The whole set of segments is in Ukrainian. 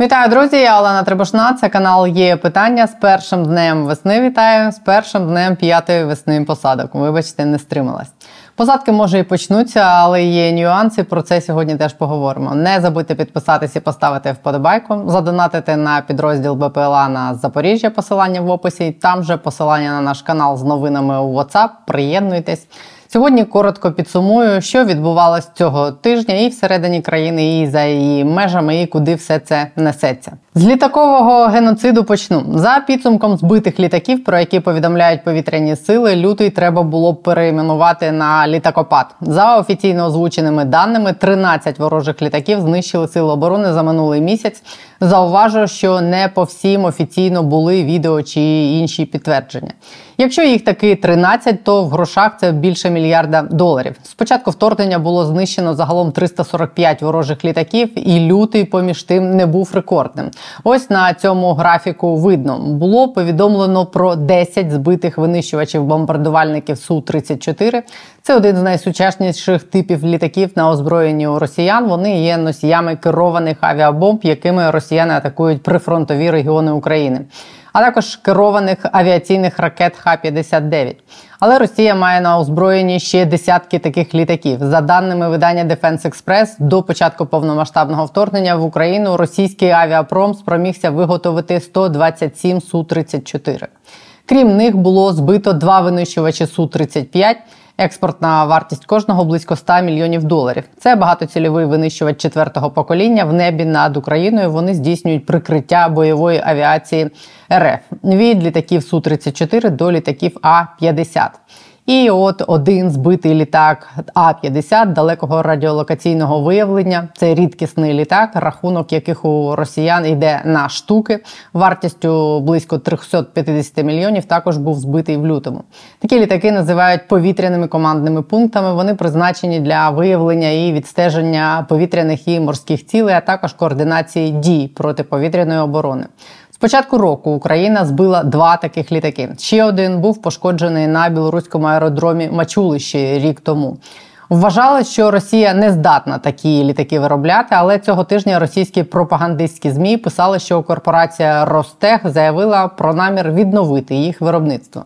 Вітаю, друзі! Я Олена Требушна. Це канал є питання з першим днем весни. Вітаю з першим днем п'ятої весни посадок. Вибачте, не стрималась. Посадки може і почнуться, але є нюанси. Про це сьогодні теж поговоримо. Не забудьте підписатися і поставити вподобайку, задонатити на підрозділ БПЛА на Запоріжжя. Посилання в описі. Там же посилання на наш канал з новинами у WhatsApp. Приєднуйтесь. Сьогодні коротко підсумую, що відбувалось цього тижня і всередині країни, і за її межами, і куди все це несеться. З літакового геноциду почну за підсумком збитих літаків, про які повідомляють повітряні сили. Лютий треба було перейменувати на літакопад. За офіційно озвученими даними, 13 ворожих літаків знищили сили оборони за минулий місяць. Зауважу, що не по всім офіційно були відео чи інші підтвердження. Якщо їх таки 13, то в грошах це більше мільярда доларів. Спочатку вторгнення було знищено загалом 345 ворожих літаків, і лютий поміж тим не був рекордним. Ось на цьому графіку видно було повідомлено про 10 збитих винищувачів бомбардувальників су 34 Це один з найсучасніших типів літаків на озброєнні у росіян. Вони є носіями керованих авіабомб, якими росіяни атакують прифронтові регіони України а також керованих авіаційних ракет Х-59. Але Росія має на озброєнні ще десятки таких літаків. За даними видання Defense Express, до початку повномасштабного вторгнення в Україну російський авіапром спромігся виготовити 127 су 34 Крім них було збито два винищувачі су 35 Експортна вартість кожного близько 100 мільйонів доларів. Це багатоцільовий винищувач четвертого покоління в небі над Україною. Вони здійснюють прикриття бойової авіації РФ від літаків су 34 до літаків А 50 і от один збитий літак А-50 далекого радіолокаційного виявлення. Це рідкісний літак, рахунок яких у росіян йде на штуки. Вартістю близько 350 мільйонів. Також був збитий в лютому. Такі літаки називають повітряними командними пунктами. Вони призначені для виявлення і відстеження повітряних і морських цілей, а також координації дій протиповітряної оборони початку року Україна збила два таких літаки. Ще один був пошкоджений на білоруському аеродромі Мачулищі рік тому. Вважали, що Росія не здатна такі літаки виробляти, але цього тижня російські пропагандистські змі писали, що корпорація Ростех заявила про намір відновити їх виробництво.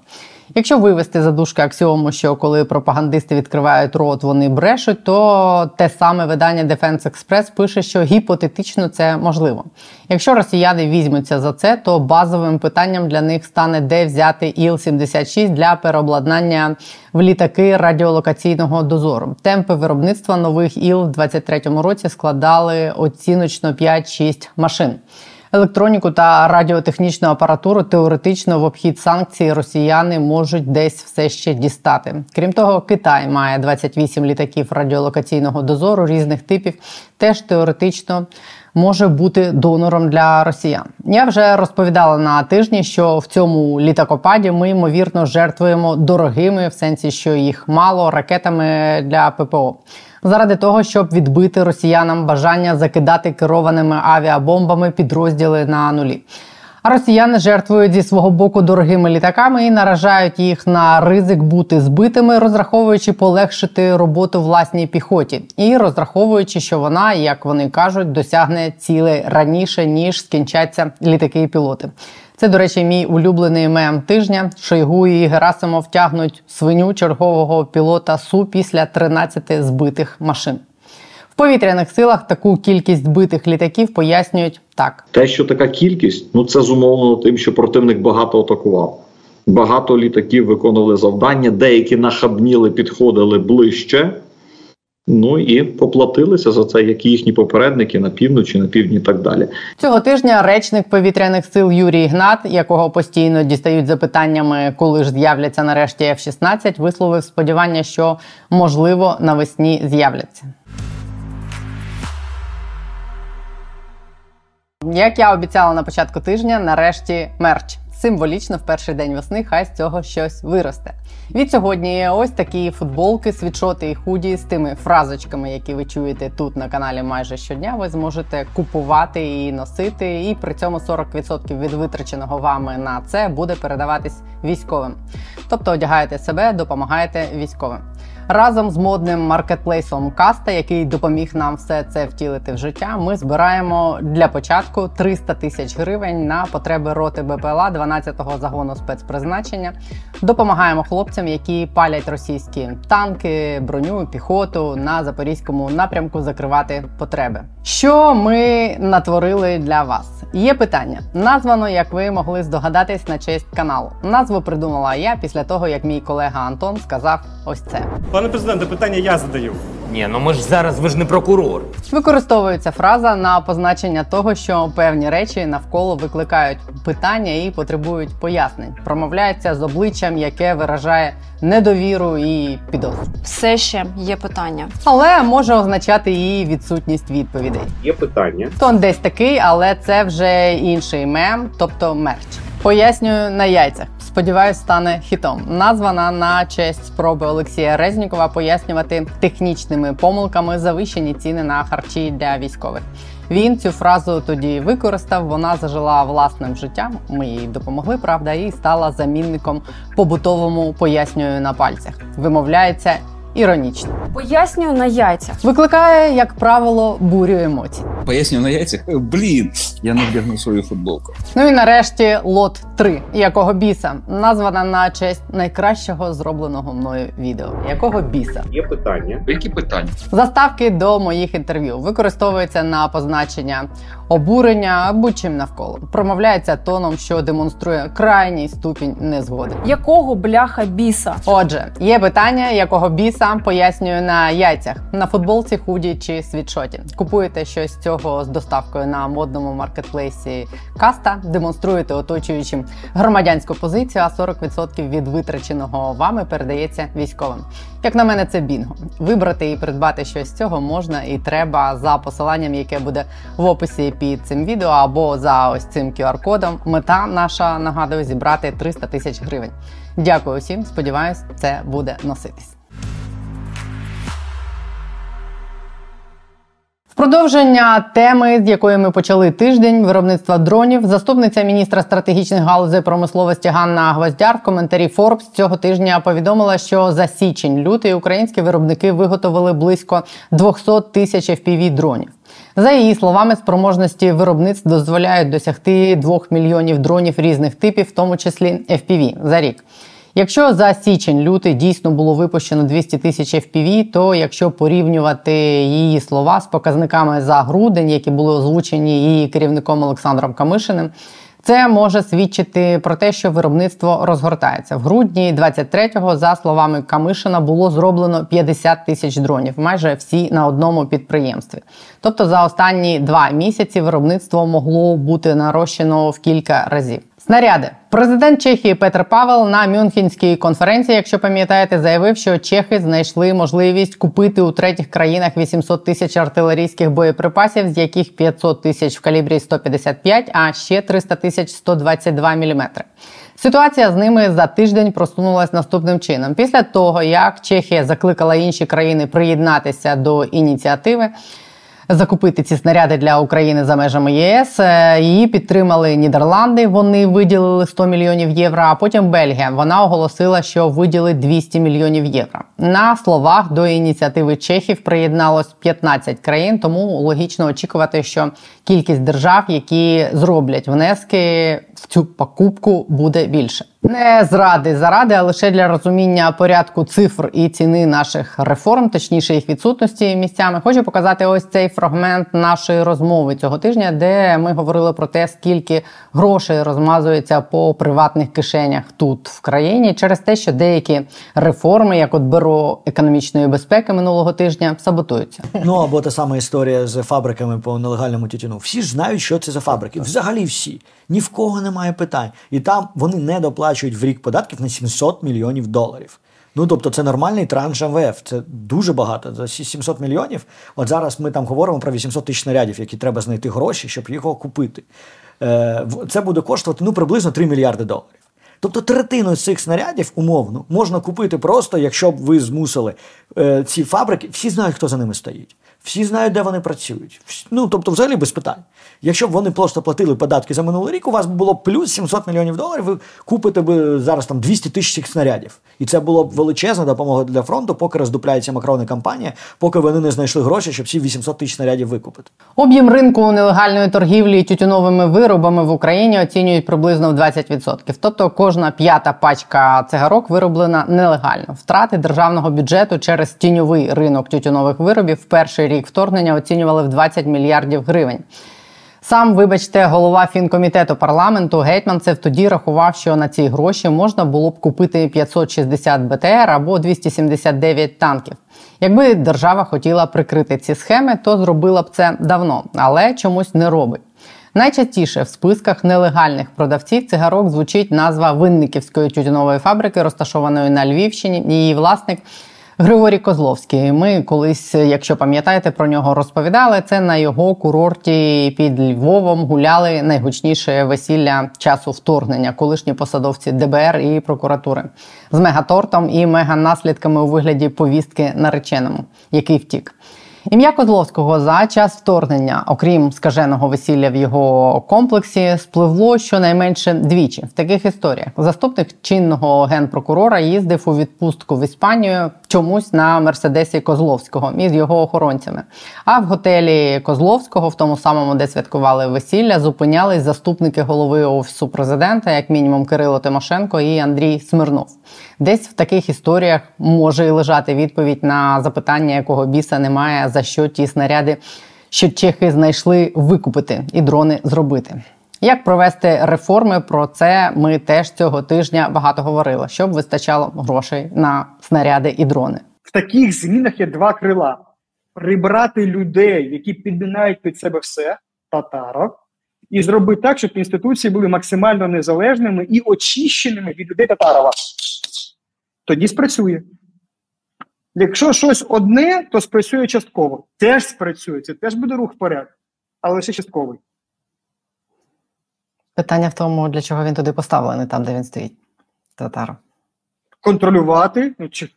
Якщо вивести за дужки аксіому, що коли пропагандисти відкривають рот, вони брешуть, то те саме видання Defense Express пише, що гіпотетично це можливо. Якщо росіяни візьмуться за це, то базовим питанням для них стане де взяти Іл-76 для переобладнання в літаки радіолокаційного дозору. Темпи виробництва нових іл в 2023 році складали оціночно 5-6 машин електроніку та радіотехнічну апаратуру теоретично в обхід санкцій росіяни можуть десь все ще дістати. Крім того, Китай має 28 літаків радіолокаційного дозору різних типів, теж теоретично. Може бути донором для росіян. Я вже розповідала на тижні, що в цьому літакопаді ми ймовірно жертвуємо дорогими в сенсі, що їх мало ракетами для ППО заради того, щоб відбити росіянам бажання закидати керованими авіабомбами підрозділи на нулі. А росіяни жертвують зі свого боку дорогими літаками і наражають їх на ризик бути збитими, розраховуючи полегшити роботу власній піхоті, і розраховуючи, що вона, як вони кажуть, досягне цілей раніше ніж скінчаться літаки і пілоти. Це, до речі, мій улюблений мем тижня. Шойгу і Герасимов тягнуть свиню чергового пілота Су після 13 збитих машин. В повітряних силах таку кількість збитих літаків пояснюють так: те, що така кількість, ну це зумовлено тим, що противник багато атакував. Багато літаків виконували завдання, деякі нахабніли, підходили ближче. Ну і поплатилися за це, як їхні попередники на півночі, на півдні і так далі. Цього тижня речник повітряних сил Юрій Гнат, якого постійно дістають запитаннями, коли ж з'являться нарешті F-16, висловив сподівання, що можливо навесні з'являться. Як я обіцяла на початку тижня, нарешті мерч символічно в перший день весни, хай з цього щось виросте. Від сьогодні ось такі футболки, світшоти і худі з тими фразочками, які ви чуєте тут на каналі майже щодня. Ви зможете купувати і носити, і при цьому 40% від витраченого вами на це буде передаватись військовим. Тобто одягаєте себе, допомагаєте військовим. Разом з модним маркетплейсом Каста, який допоміг нам все це втілити в життя, ми збираємо для початку 300 тисяч гривень на потреби роти БПЛА 12-го загону спецпризначення. Допомагаємо хлопцям, які палять російські танки, броню, піхоту на запорізькому напрямку закривати потреби. Що ми натворили для вас? Є питання. Названо, як ви могли здогадатись, на честь каналу. Назву придумала я після того, як мій колега Антон сказав ось це. Пане президенте, питання я задаю. Ні, ну ми ж зараз ви ж не прокурор. Використовується фраза на позначення того, що певні речі навколо викликають питання і потребують пояснень. Промовляється з обличчям, яке виражає недовіру і підозру. Все ще є питання. Але може означати і відсутність відповідей. Є питання. Тон десь такий, але це вже інший мем, тобто мерч. Пояснюю на яйцях. Сподіваюсь, стане хітом. Названа на честь спроби Олексія Резнікова пояснювати технічними помилками завищені ціни на харчі для військових. Він цю фразу тоді використав. Вона зажила власним життям. Ми їй допомогли, правда, і стала замінником побутовому пояснюю на пальцях. Вимовляється іронічно. Пояснюю на яйцях. Викликає, як правило, бурю емоцій. Поясню на яйцях. Блін, я не вдягну свою футболку. Ну і нарешті лот 3. якого біса названа на честь найкращого зробленого мною відео. Якого біса? Є питання. Які питання? Заставки до моїх інтерв'ю використовуються на позначення обурення або чим навколо. Промовляється тоном, що демонструє крайній ступінь незгоди. Якого бляха біса? Отже, є питання, якого біса пояснюю на яйцях, на футболці, худі чи світшоті. Купуєте щось цього з доставкою на модному маркетплейсі каста, демонструєте оточуючим громадянську позицію, а 40% від витраченого вами передається військовим. Як на мене, це бінго. Вибрати і придбати щось з цього можна і треба за посиланням, яке буде в описі під цим відео, або за ось цим QR-кодом. Мета наша нагадую зібрати 300 тисяч гривень. Дякую всім. Сподіваюсь, це буде носитись. Продовження теми, з якої ми почали тиждень виробництва дронів, заступниця міністра стратегічних галузей промисловості Ганна Гвоздяр в коментарі Forbes цього тижня повідомила, що за січень-лютий українські виробники виготовили близько 200 тисяч fpv дронів. За її словами, спроможності виробництв дозволяють досягти 2 мільйонів дронів різних типів, в тому числі FPV, за рік. Якщо за січень-лютий дійсно було випущено 200 тисяч FPV, то якщо порівнювати її слова з показниками за грудень, які були озвучені її керівником Олександром Камишиним, це може свідчити про те, що виробництво розгортається в грудні 23-го, за словами Камишина, було зроблено 50 тисяч дронів, майже всі на одному підприємстві. Тобто за останні два місяці виробництво могло бути нарощено в кілька разів. Снаряди президент Чехії Петр Павел на Мюнхенській конференції, якщо пам'ятаєте, заявив, що чехи знайшли можливість купити у третіх країнах 800 тисяч артилерійських боєприпасів, з яких 500 тисяч в калібрі 155, а ще 300 тисяч 122 мм. Ситуація з ними за тиждень просунулась наступним чином. Після того, як Чехія закликала інші країни приєднатися до ініціативи закупити ці снаряди для України за межами ЄС. Е, її підтримали Нідерланди. Вони виділили 100 мільйонів євро. А потім Бельгія вона оголосила, що виділить 200 мільйонів євро. На словах до ініціативи Чехів приєдналось 15 країн. Тому логічно очікувати, що кількість держав, які зроблять внески в цю покупку, буде більше. Не зради заради, а лише для розуміння порядку цифр і ціни наших реформ, точніше їх відсутності місцями. Хочу показати ось цей фрагмент нашої розмови цього тижня, де ми говорили про те, скільки грошей розмазується по приватних кишенях тут в країні, через те, що деякі реформи, як от бюро економічної безпеки минулого тижня, саботуються. Ну або та сама історія з фабриками по нелегальному тютюну. Всі ж знають, що це за фабрики. Взагалі всі. Ні в кого немає питань. І там вони не доплачують в рік податків на 700 мільйонів доларів. Ну, тобто, це нормальний транш МВФ. Це дуже багато. За 700 мільйонів. От зараз ми там говоримо про 800 тисяч снарядів, які треба знайти гроші, щоб його купити. Е, Це буде коштувати ну, приблизно 3 мільярди доларів. Тобто третину цих снарядів умовно можна купити просто, якщо б ви змусили е, ці фабрики, всі знають, хто за ними стоїть. Всі знають, де вони працюють. Ну, тобто, взагалі без питань. Якщо б вони просто платили податки за минулий рік, у вас було б плюс 700 мільйонів доларів, ви купите б зараз там 200 тисяч цих снарядів. І це було б величезна допомога для фронту, поки роздупляється Макрон і кампанія, поки вони не знайшли гроші, щоб ці 800 тисяч снарядів викупити. Об'єм ринку нелегальної торгівлі тютюновими виробами в Україні оцінюють приблизно в 20%. Тобто кожна п'ята пачка цигарок вироблена нелегально. Втрати державного бюджету через тіньовий ринок тютюнових виробів в перший рік вторгнення оцінювали в 20 мільярдів гривень. Сам, вибачте, голова фінкомітету парламенту Гетьманцев тоді рахував, що на ці гроші можна було б купити 560 БТР або 279 танків. Якби держава хотіла прикрити ці схеми, то зробила б це давно, але чомусь не робить. Найчастіше в списках нелегальних продавців цигарок звучить назва Винниківської тютюнової фабрики, розташованої на Львівщині. Її власник Григорій Козловський. Ми колись, якщо пам'ятаєте, про нього розповідали. Це на його курорті під Львовом гуляли найгучніше весілля часу вторгнення, колишні посадовці ДБР і прокуратури з мегатортом і меганаслідками у вигляді повістки нареченому, який втік. Ім'я Козловського за час вторгнення, окрім скаженого весілля в його комплексі, спливло щонайменше двічі в таких історіях. Заступник чинного генпрокурора їздив у відпустку в Іспанію чомусь на мерседесі Козловського із його охоронцями. А в готелі Козловського, в тому самому, де святкували весілля, зупинялись заступники голови офісу президента, як мінімум Кирило Тимошенко і Андрій Смирнов. Десь в таких історіях може і лежати відповідь на запитання, якого біса немає, за що ті снаряди, що чехи знайшли викупити і дрони зробити. Як провести реформи? Про це ми теж цього тижня багато говорили, щоб вистачало грошей на снаряди і дрони. в таких змінах є два крила: прибрати людей, які підмінають під себе все, татарок, і зробити так, щоб інституції були максимально незалежними і очищеними від людей Татарова. Тоді спрацює. Якщо щось одне, то спрацює частково. Теж спрацює, це теж буде рух вперед, але лише частковий. Питання в тому, для чого він туди поставлений, там, де він стоїть. Татаров. контролювати, ну, чи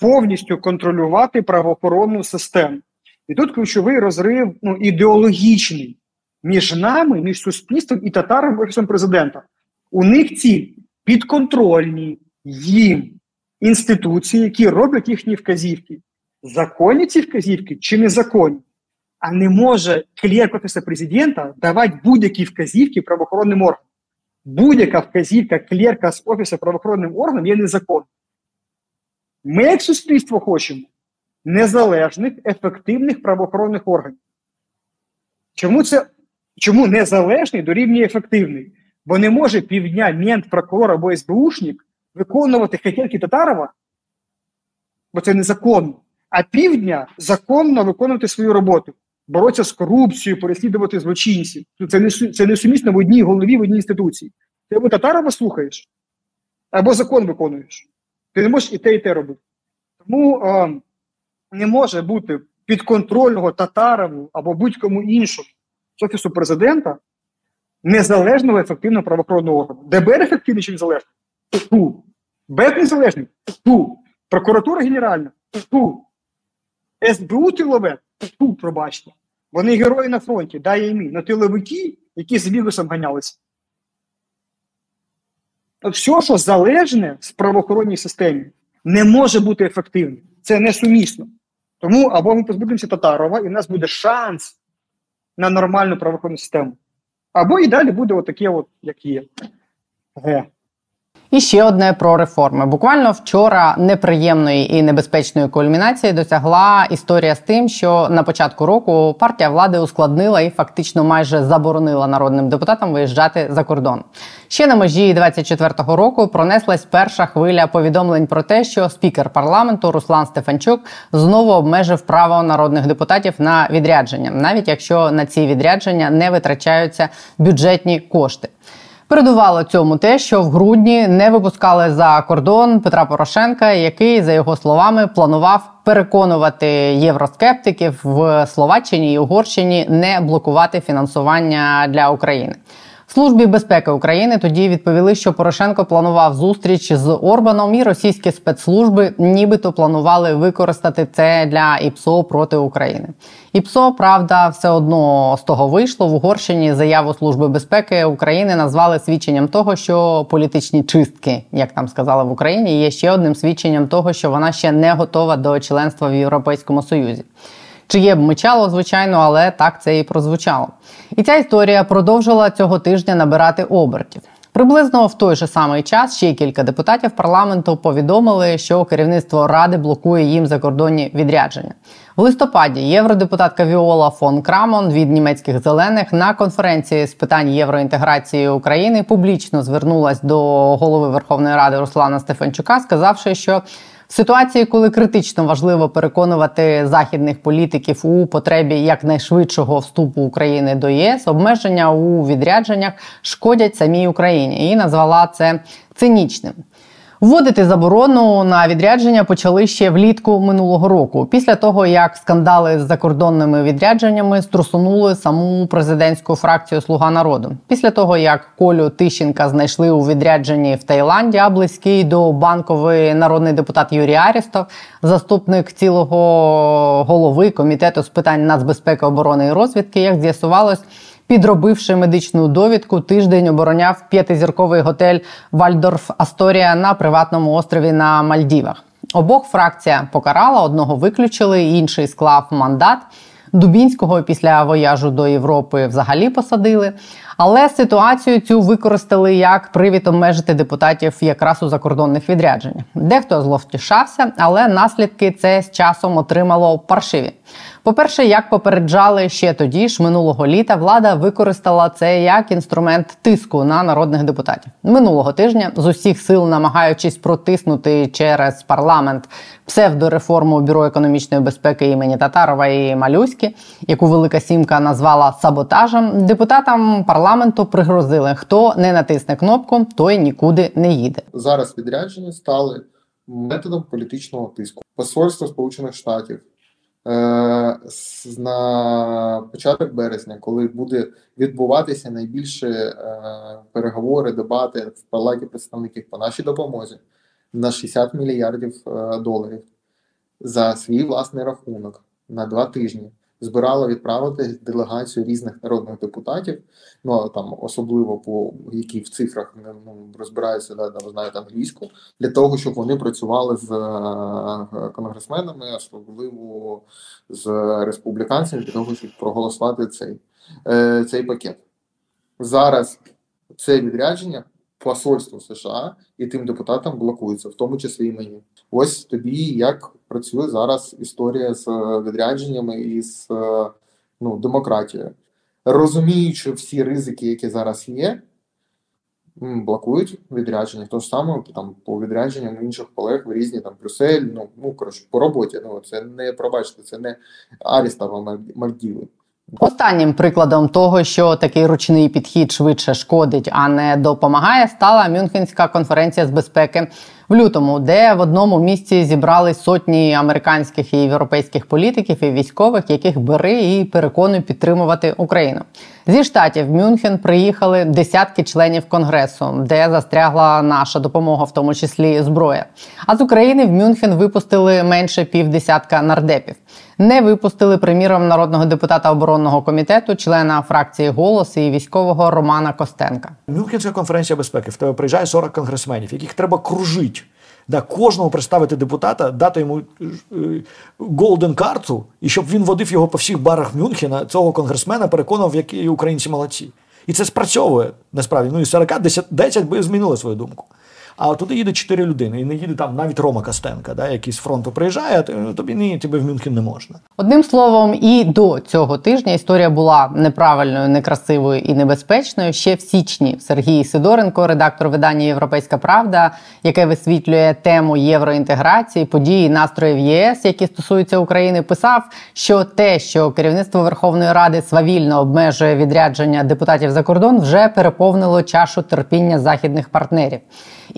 повністю контролювати правоохоронну систему. І тут ключовий розрив ну, ідеологічний між нами, між суспільством і татаром офісом президента. У них ціль підконтрольні їм інституції, які роблять їхні вказівки. Законні ці вказівки чи незаконні? А не може клієнт офісу президента давати будь-які вказівки правоохоронним органам будь-яка вказівка клерка з офісу правоохоронним органом є незаконною. Ми, як суспільство, хочемо незалежних, ефективних правоохоронних органів. Чому це чому незалежний дорівнює ефективний? Бо не може півдня мент, прокурор або СБУшник виконувати хотілки Татарова, бо це незаконно. А півдня законно виконувати свою роботу, боротися з корупцією, переслідувати злочинців. Ну, Це не це не сумісно в одній голові, в одній інституції. Ти або Татарова слухаєш, або закон виконуєш. Ти не можеш і те, і те робити. Тому е, не може бути підконтрольного Татарову або будь-кому іншому з офісу президента незалежного ефективного правоохоронного органу. ДБР ефективний чи незалежний? Ту. БЕП незалежний? Ту. Прокуратура генеральна? Ту. СБУ тилове? Ту, пробачте. Вони герої на фронті, дай їм на тиловики, які з вірусом ганялися. Все, що залежне в правоохоронній системі, не може бути ефективним. Це несумісно. Тому або ми позбудемося Татарова, і в нас буде шанс на нормальну правоохоронну систему. Або і далі буде отаке, от, як є. Ге. І ще одне про реформи. Буквально вчора неприємної і небезпечної кульмінації досягла історія з тим, що на початку року партія влади ускладнила і фактично майже заборонила народним депутатам виїжджати за кордон. Ще на межі 24-го року пронеслась перша хвиля повідомлень про те, що спікер парламенту Руслан Стефанчук знову обмежив право народних депутатів на відрядження, навіть якщо на ці відрядження не витрачаються бюджетні кошти. Передувало цьому те, що в грудні не випускали за кордон Петра Порошенка, який, за його словами, планував переконувати євроскептиків в Словаччині і Угорщині не блокувати фінансування для України. Службі безпеки України тоді відповіли, що Порошенко планував зустріч з Орбаном, і російські спецслужби нібито планували використати це для ІПСО проти України. ІПСО, правда, все одно з того вийшло в Угорщині. Заяву Служби безпеки України назвали свідченням того, що політичні чистки, як там сказали в Україні, є ще одним свідченням того, що вона ще не готова до членства в Європейському Союзі. Чиє б мечало, звичайно, але так це і прозвучало. І ця історія продовжила цього тижня набирати обертів. Приблизно в той же самий час ще кілька депутатів парламенту повідомили, що керівництво ради блокує їм закордонні відрядження. В листопаді євродепутатка Віола фон Крамон від німецьких зелених на конференції з питань євроінтеграції України публічно звернулась до голови Верховної Ради Руслана Стефанчука, сказавши, що в ситуації, коли критично важливо переконувати західних політиків у потребі якнайшвидшого вступу України до ЄС, обмеження у відрядженнях шкодять самій Україні і назвала це цинічним. Вводити заборону на відрядження почали ще влітку минулого року, після того як скандали з закордонними відрядженнями струсунули саму президентську фракцію Слуга народу. Після того як Колю Тищенка знайшли у відрядженні в Таїланді, а близький до банкової народний депутат Юрій Арістов, заступник цілого голови комітету з питань нацбезпеки, оборони і розвідки, як з'ясувалось підробивши медичну довідку, тиждень обороняв п'ятизірковий готель Вальдорф Асторія на приватному острові на Мальдівах. Обох фракція покарала, одного виключили, інший склав мандат. Дубінського після вояжу до Європи взагалі посадили. Але ситуацію цю використали як привід обмежити депутатів якраз у закордонних відрядженнях. Дехто зловтішався, але наслідки це з часом отримало паршиві. По-перше, як попереджали ще тоді ж минулого літа, влада використала це як інструмент тиску на народних депутатів минулого тижня з усіх сил, намагаючись протиснути через парламент псевдореформу бюро економічної безпеки імені Татарова і Малюськи, яку Велика Сімка назвала саботажем. Депутатам парламенту пригрозили, хто не натисне кнопку, той нікуди не їде. Зараз відрядження стали методом політичного тиску. Посольство Сполучених Штатів на початок березня, коли буде відбуватися найбільше е, переговори, дебати в палаті представників по нашій допомозі на 60 мільярдів е, доларів за свій власний рахунок на два тижні збирала відправити делегацію різних народних депутатів. Ну там особливо по які в цифрах ну, розбираються да, да, знають англійську, для того, щоб вони працювали з е, конгресменами, особливо з республіканцями, для того, щоб проголосувати цей, е, цей пакет. Зараз це відрядження. Посольство США і тим депутатам блокується, в тому числі і мені. Ось тобі як працює зараз історія з відрядженнями і з ну, демократією. Розуміючи всі ризики, які зараз є, блокують відрядження. То ж саме там по відрядженням інших колег в різні там Брюссель, ну ну коротше, по роботі. Ну це не пробачте, це не Арістава Мальдіви. Останнім прикладом того, що такий ручний підхід швидше шкодить, а не допомагає, стала Мюнхенська конференція з безпеки в лютому, де в одному місці зібрались сотні американських і європейських політиків і військових, яких бери і переконуй підтримувати Україну. Зі штатів Мюнхен приїхали десятки членів конгресу, де застрягла наша допомога, в тому числі зброя. А з України в Мюнхен випустили менше півдесятка нардепів. Не випустили приміром народного депутата оборонного комітету, члена фракції «Голос» і військового Романа Костенка. Мюнхенська конференція безпеки в тебе приїжджає 40 конгресменів, яких треба кружити. Да, Кожному представити депутата, дати йому голден карту, і щоб він водив його по всіх барах Мюнхена, цього конгресмена переконав, які українці молодці. І це спрацьовує насправді. Ну і 40 10, 10 би змінили свою думку. А туди їде чотири людини, і не їде там навіть Рома Костенка, да, який з фронту приїжджає, а ну, тобі ні, тебе в Мюнхен не можна. Одним словом, і до цього тижня історія була неправильною, некрасивою і небезпечною. Ще в січні Сергій Сидоренко, редактор видання Європейська Правда, яке висвітлює тему євроінтеграції, події, настроїв ЄС, які стосуються України, писав, що те, що керівництво Верховної Ради свавільно обмежує відрядження депутатів за кордон, вже переповнило чашу терпіння західних партнерів.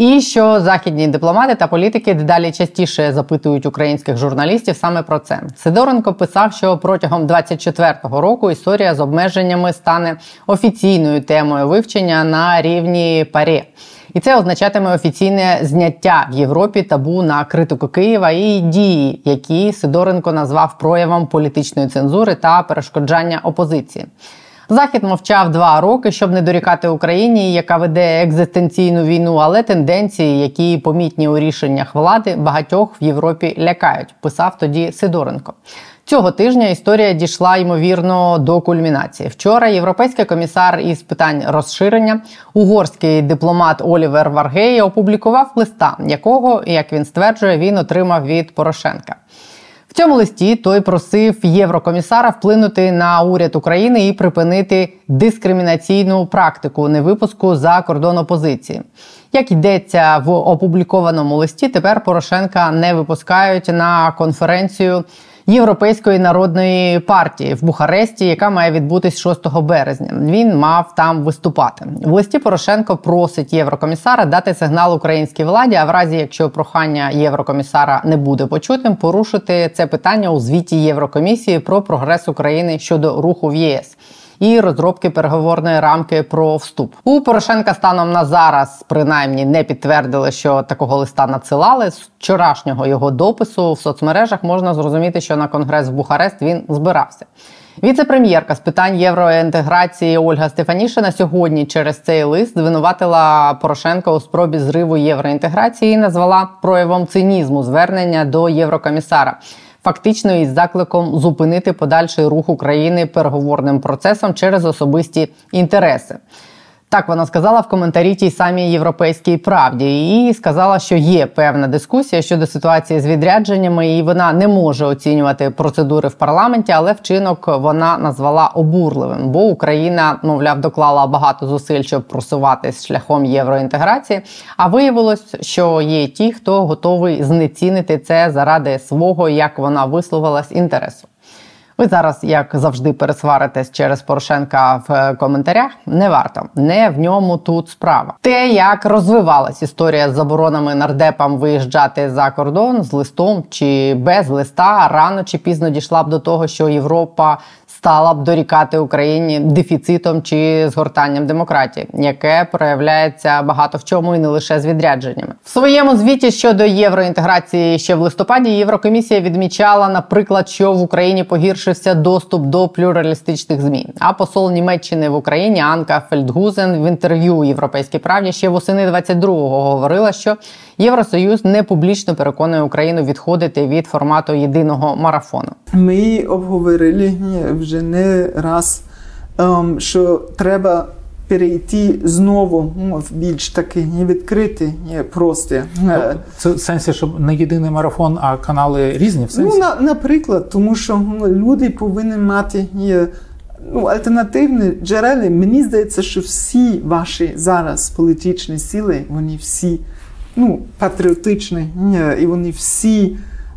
І що західні дипломати та політики дедалі частіше запитують українських журналістів саме про це. Сидоренко писав, що протягом 24-го року історія з обмеженнями стане офіційною темою вивчення на рівні парі. І це означатиме офіційне зняття в Європі табу на критику Києва і дії, які Сидоренко назвав проявом політичної цензури та перешкоджання опозиції. Захід мовчав два роки, щоб не дорікати Україні, яка веде екзистенційну війну, але тенденції, які помітні у рішеннях влади, багатьох в Європі лякають. Писав тоді Сидоренко. Цього тижня історія дійшла ймовірно до кульмінації. Вчора європейський комісар із питань розширення, угорський дипломат Олівер Варгей опублікував листа, якого, як він стверджує, він отримав від Порошенка. В цьому листі той просив єврокомісара вплинути на уряд України і припинити дискримінаційну практику невипуску за кордон опозиції. Як йдеться в опублікованому листі, тепер Порошенка не випускають на конференцію. Європейської народної партії в Бухаресті, яка має відбутись 6 березня. Він мав там виступати. В листі Порошенко просить єврокомісара дати сигнал українській владі. А в разі, якщо прохання єврокомісара не буде почутим, порушити це питання у звіті Єврокомісії про прогрес України щодо руху в ЄС і розробки переговорної рамки про вступ. У Порошенка станом на зараз принаймні не підтвердили, що такого листа надсилали. З вчорашнього його допису в соцмережах можна зрозуміти, що на конгрес в Бухарест він збирався. Віце-прем'єрка з питань євроінтеграції Ольга Стефанішина сьогодні через цей лист звинуватила Порошенка у спробі зриву євроінтеграції і назвала проявом цинізму звернення до єврокомісара фактично із закликом зупинити подальший рух України переговорним процесом через особисті інтереси. Так вона сказала в коментарі тій самій європейській правді, і сказала, що є певна дискусія щодо ситуації з відрядженнями, і вона не може оцінювати процедури в парламенті, але вчинок вона назвала обурливим, бо Україна, мовляв, доклала багато зусиль, щоб просуватись шляхом євроінтеграції. А виявилось, що є ті, хто готовий знецінити це заради свого, як вона висловилась, інтересу. Ви зараз, як завжди, пересваритесь через Порошенка в е, коментарях. Не варто, не в ньому тут справа. Те, як розвивалась історія з заборонами нардепам виїжджати за кордон з листом чи без листа, рано чи пізно дійшла б до того, що Європа стала б дорікати Україні дефіцитом чи згортанням демократії, яке проявляється багато в чому і не лише з відрядженнями. В своєму звіті щодо євроінтеграції ще в листопаді Єврокомісія відмічала, наприклад, що в Україні погіршився доступ до плюралістичних змі. А посол Німеччини в Україні Анка Фельдгузен в інтерв'ю Європейській правді ще восени 22-го говорила, що Євросоюз не публічно переконує Україну відходити від формату єдиного марафону. Ми обговорили вже не раз, ем, що треба перейти знову ну, в більш таки не відкритий, не просте. Це в сенсі, щоб не єдиний марафон, а канали різні в сенсі? Ну, на, наприклад, тому що ну, люди повинні мати ну, альтернативні джерела. Мені здається, що всі ваші зараз політичні сили, вони всі ну, патріотичні, і вони всі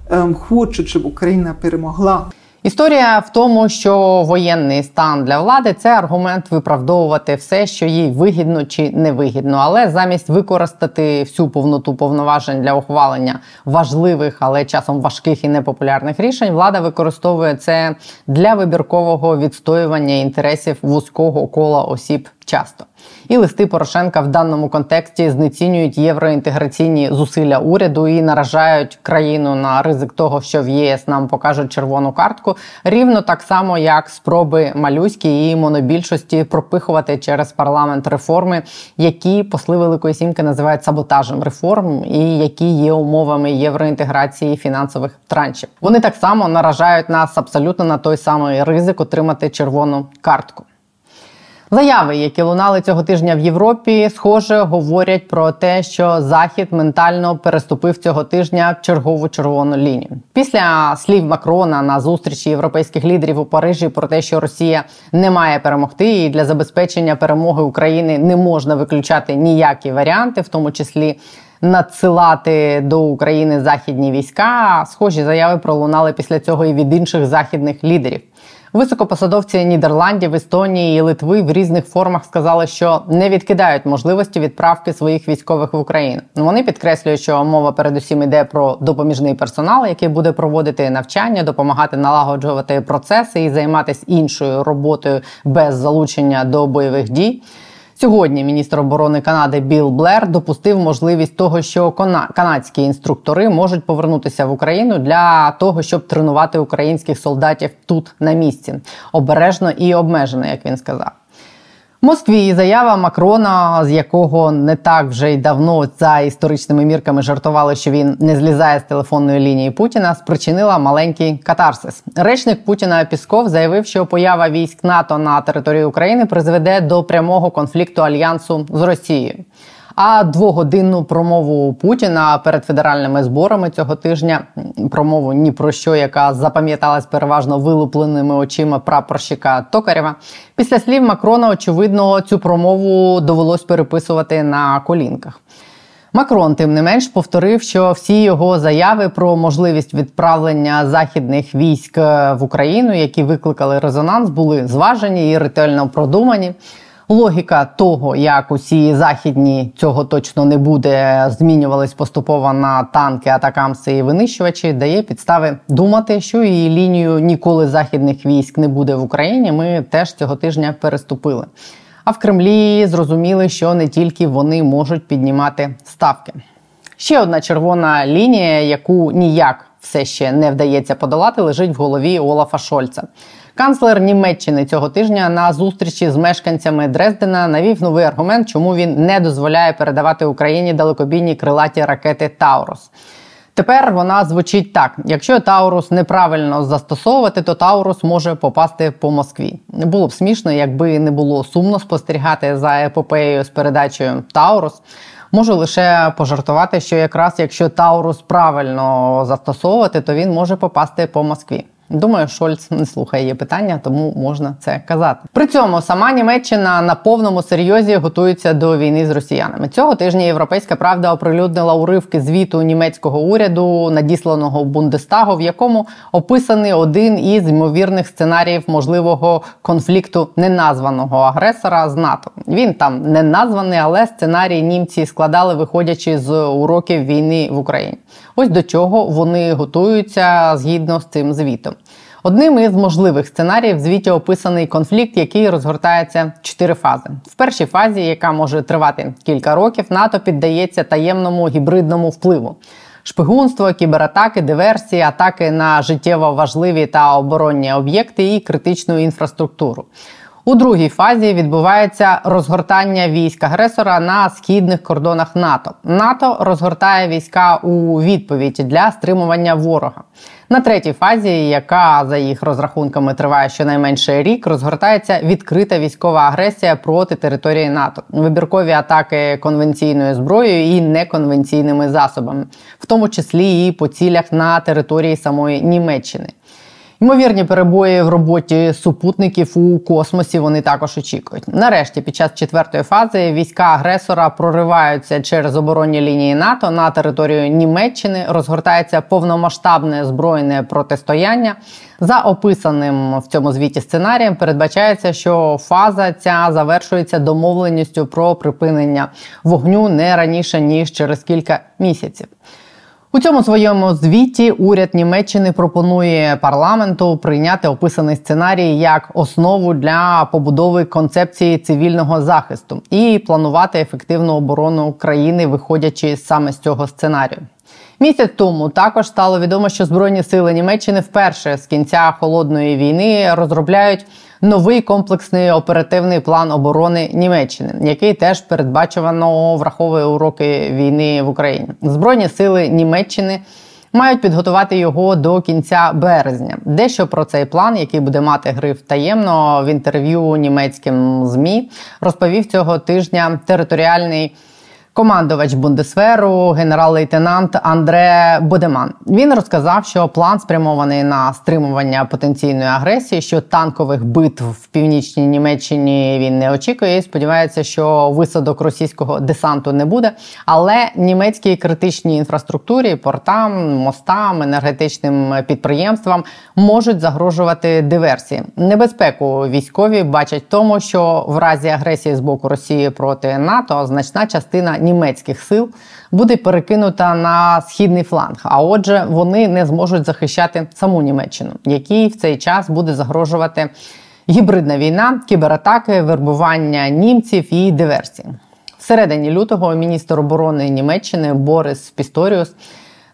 ем, хочуть, щоб Україна перемогла. Історія в тому, що воєнний стан для влади це аргумент виправдовувати все, що їй вигідно чи невигідно, але замість використати всю повноту повноважень для ухвалення важливих, але часом важких і непопулярних рішень, влада використовує це для вибіркового відстоювання інтересів вузького кола осіб часто. І листи Порошенка в даному контексті знецінюють євроінтеграційні зусилля уряду і наражають країну на ризик того, що в ЄС нам покажуть червону картку, рівно так само, як спроби малюські і монобільшості пропихувати через парламент реформи, які посли Великої Сімки називають саботажем реформ, і які є умовами євроінтеграції фінансових траншів. Вони так само наражають нас абсолютно на той самий ризик отримати червону картку. Заяви, які лунали цього тижня в Європі, схоже говорять про те, що Захід ментально переступив цього тижня чергову червону лінію. Після слів Макрона на зустрічі європейських лідерів у Парижі про те, що Росія не має перемогти, і для забезпечення перемоги України не можна виключати ніякі варіанти, в тому числі. Надсилати до України західні війська схожі заяви пролунали після цього і від інших західних лідерів. Високопосадовці Нідерландів, Естонії і Литви в різних формах сказали, що не відкидають можливості відправки своїх військових в Україну. Вони підкреслюють, що мова передусім йде про допоміжний персонал, який буде проводити навчання, допомагати налагоджувати процеси і займатися іншою роботою без залучення до бойових дій. Сьогодні міністр оборони Канади Біл Блер допустив можливість того, що канадські інструктори можуть повернутися в Україну для того, щоб тренувати українських солдатів тут на місці обережно і обмежено, як він сказав. Москві заява Макрона, з якого не так вже й давно за історичними мірками жартували, що він не злізає з телефонної лінії Путіна, спричинила маленький катарсис. Речник Путіна Пісков заявив, що поява військ НАТО на території України призведе до прямого конфлікту альянсу з Росією. А двогодинну промову Путіна перед федеральними зборами цього тижня промову ні про що, яка запам'яталась переважно вилупленими очима прапорщика Токарєва. Після слів Макрона, очевидно, цю промову довелось переписувати на колінках. Макрон, тим не менш, повторив, що всі його заяви про можливість відправлення західних військ в Україну, які викликали резонанс, були зважені і ретельно продумані. Логіка того, як усі західні цього точно не буде, змінювались поступово на танки, атакамси і винищувачі, дає підстави думати, що і лінію ніколи західних військ не буде в Україні. Ми теж цього тижня переступили. А в Кремлі зрозуміли, що не тільки вони можуть піднімати ставки. Ще одна червона лінія, яку ніяк все ще не вдається подолати, лежить в голові Олафа Шольца. Канцлер Німеччини цього тижня на зустрічі з мешканцями Дрездена навів новий аргумент, чому він не дозволяє передавати Україні далекобійні крилаті ракети Таурус. Тепер вона звучить так: якщо Таурус неправильно застосовувати, то Таурус може попасти по Москві. Було б смішно, якби не було сумно спостерігати за епопеєю з передачею Таурус. Можу лише пожартувати, що якраз якщо Таурус правильно застосовувати, то він може попасти по Москві. Думаю, Шольц не слухає її питання, тому можна це казати. При цьому сама Німеччина на повному серйозі готується до війни з росіянами. Цього тижня Європейська правда оприлюднила уривки звіту німецького уряду, надісланого Бундестагу, в якому описаний один із ймовірних сценаріїв можливого конфлікту неназваного агресора з НАТО. Він там не названий, але сценарій німці складали, виходячи з уроків війни в Україні. Ось до чого вони готуються згідно з цим звітом. Одним із можливих сценаріїв в звіті описаний конфлікт, який розгортається чотири фази. В першій фазі, яка може тривати кілька років, НАТО піддається таємному гібридному впливу. Шпигунство, кібератаки, диверсії, атаки на життєво важливі та оборонні об'єкти і критичну інфраструктуру. У другій фазі відбувається розгортання військ агресора на східних кордонах НАТО. НАТО розгортає війська у відповідь для стримування ворога. На третій фазі, яка за їх розрахунками триває щонайменше рік, розгортається відкрита військова агресія проти території НАТО, вибіркові атаки конвенційною зброєю і неконвенційними засобами, в тому числі і по цілях на території самої Німеччини. Ймовірні перебої в роботі супутників у космосі вони також очікують. Нарешті, під час четвертої фази війська агресора прориваються через оборонні лінії НАТО на територію Німеччини. Розгортається повномасштабне збройне протистояння. За описаним в цьому звіті сценарієм, передбачається, що фаза ця завершується домовленістю про припинення вогню не раніше ніж через кілька місяців. У цьому своєму звіті уряд Німеччини пропонує парламенту прийняти описаний сценарій як основу для побудови концепції цивільного захисту і планувати ефективну оборону країни, виходячи саме з цього сценарію. Місяць тому також стало відомо, що збройні сили Німеччини вперше з кінця холодної війни розробляють новий комплексний оперативний план оборони Німеччини, який теж передбачувано враховує уроки війни в Україні. Збройні сили Німеччини. Мають підготувати його до кінця березня. Дещо про цей план, який буде мати гриф таємно в інтерв'ю німецьким змі, розповів цього тижня територіальний командувач Бундесверу, генерал-лейтенант Андре Бодеман. Він розказав, що план спрямований на стримування потенційної агресії, що танкових битв в північній Німеччині він не очікує. і Сподівається, що висадок російського десанту не буде. Але німецькій критичній інфраструктурі, портам, мостам, енергетичним підприємствам можуть загрожувати диверсії. Небезпеку військові бачать в тому, що в разі агресії з боку Росії проти НАТО значна частина німецьких сил буде перекинута на східний фланг. А отже, вони не зможуть захищати саму Німеччину, якій в цей час буде загрожувати гібридна війна, кібератаки, вербування німців і диверсії. В середині лютого міністр оборони Німеччини Борис Пісторіус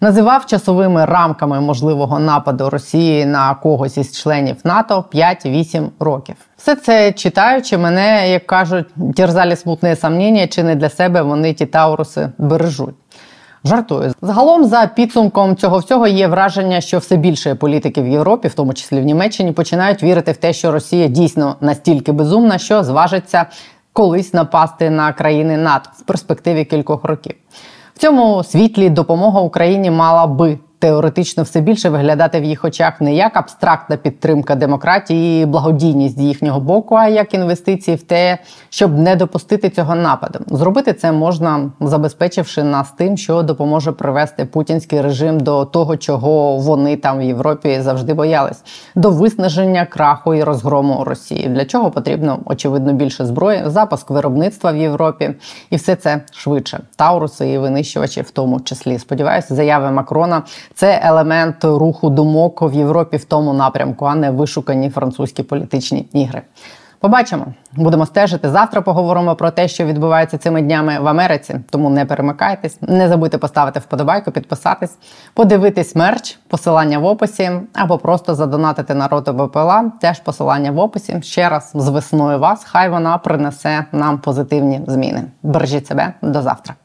називав часовими рамками можливого нападу Росії на когось із членів НАТО 5-8 років. Все це читаючи, мене як кажуть, терзалі смутне сомнення, чи не для себе вони ті тауруси бережуть. Жартую. Загалом, за підсумком цього всього, є враження, що все більше політиків в Європі, в тому числі в Німеччині, починають вірити в те, що Росія дійсно настільки безумна, що зважиться колись напасти на країни НАТО в перспективі кількох років. Цьому світлі допомога Україні мала би теоретично все більше виглядати в їх очах не як абстрактна підтримка демократії і благодійність з їхнього боку, а як інвестиції в те, щоб не допустити цього нападу. Зробити це можна, забезпечивши нас тим, що допоможе привести путінський режим до того, чого вони там в Європі завжди боялись, до виснаження краху і розгрому Росії. Для чого потрібно очевидно більше зброї, запуск виробництва в Європі, і все це швидше. Тауруси і винищувачі, в тому числі. Сподіваюся, заяви Макрона це елемент руху думок в Європі в тому напрямку, а не вишукані французькі політичні ігри. Побачимо, будемо стежити. Завтра поговоримо про те, що відбувається цими днями в Америці. Тому не перемикайтесь, не забудьте поставити вподобайку, підписатись, подивитись мерч, посилання в описі, або просто задонатити на БПЛА. Теж посилання в описі. Ще раз з весною вас. Хай вона принесе нам позитивні зміни. Бережіть себе до завтра.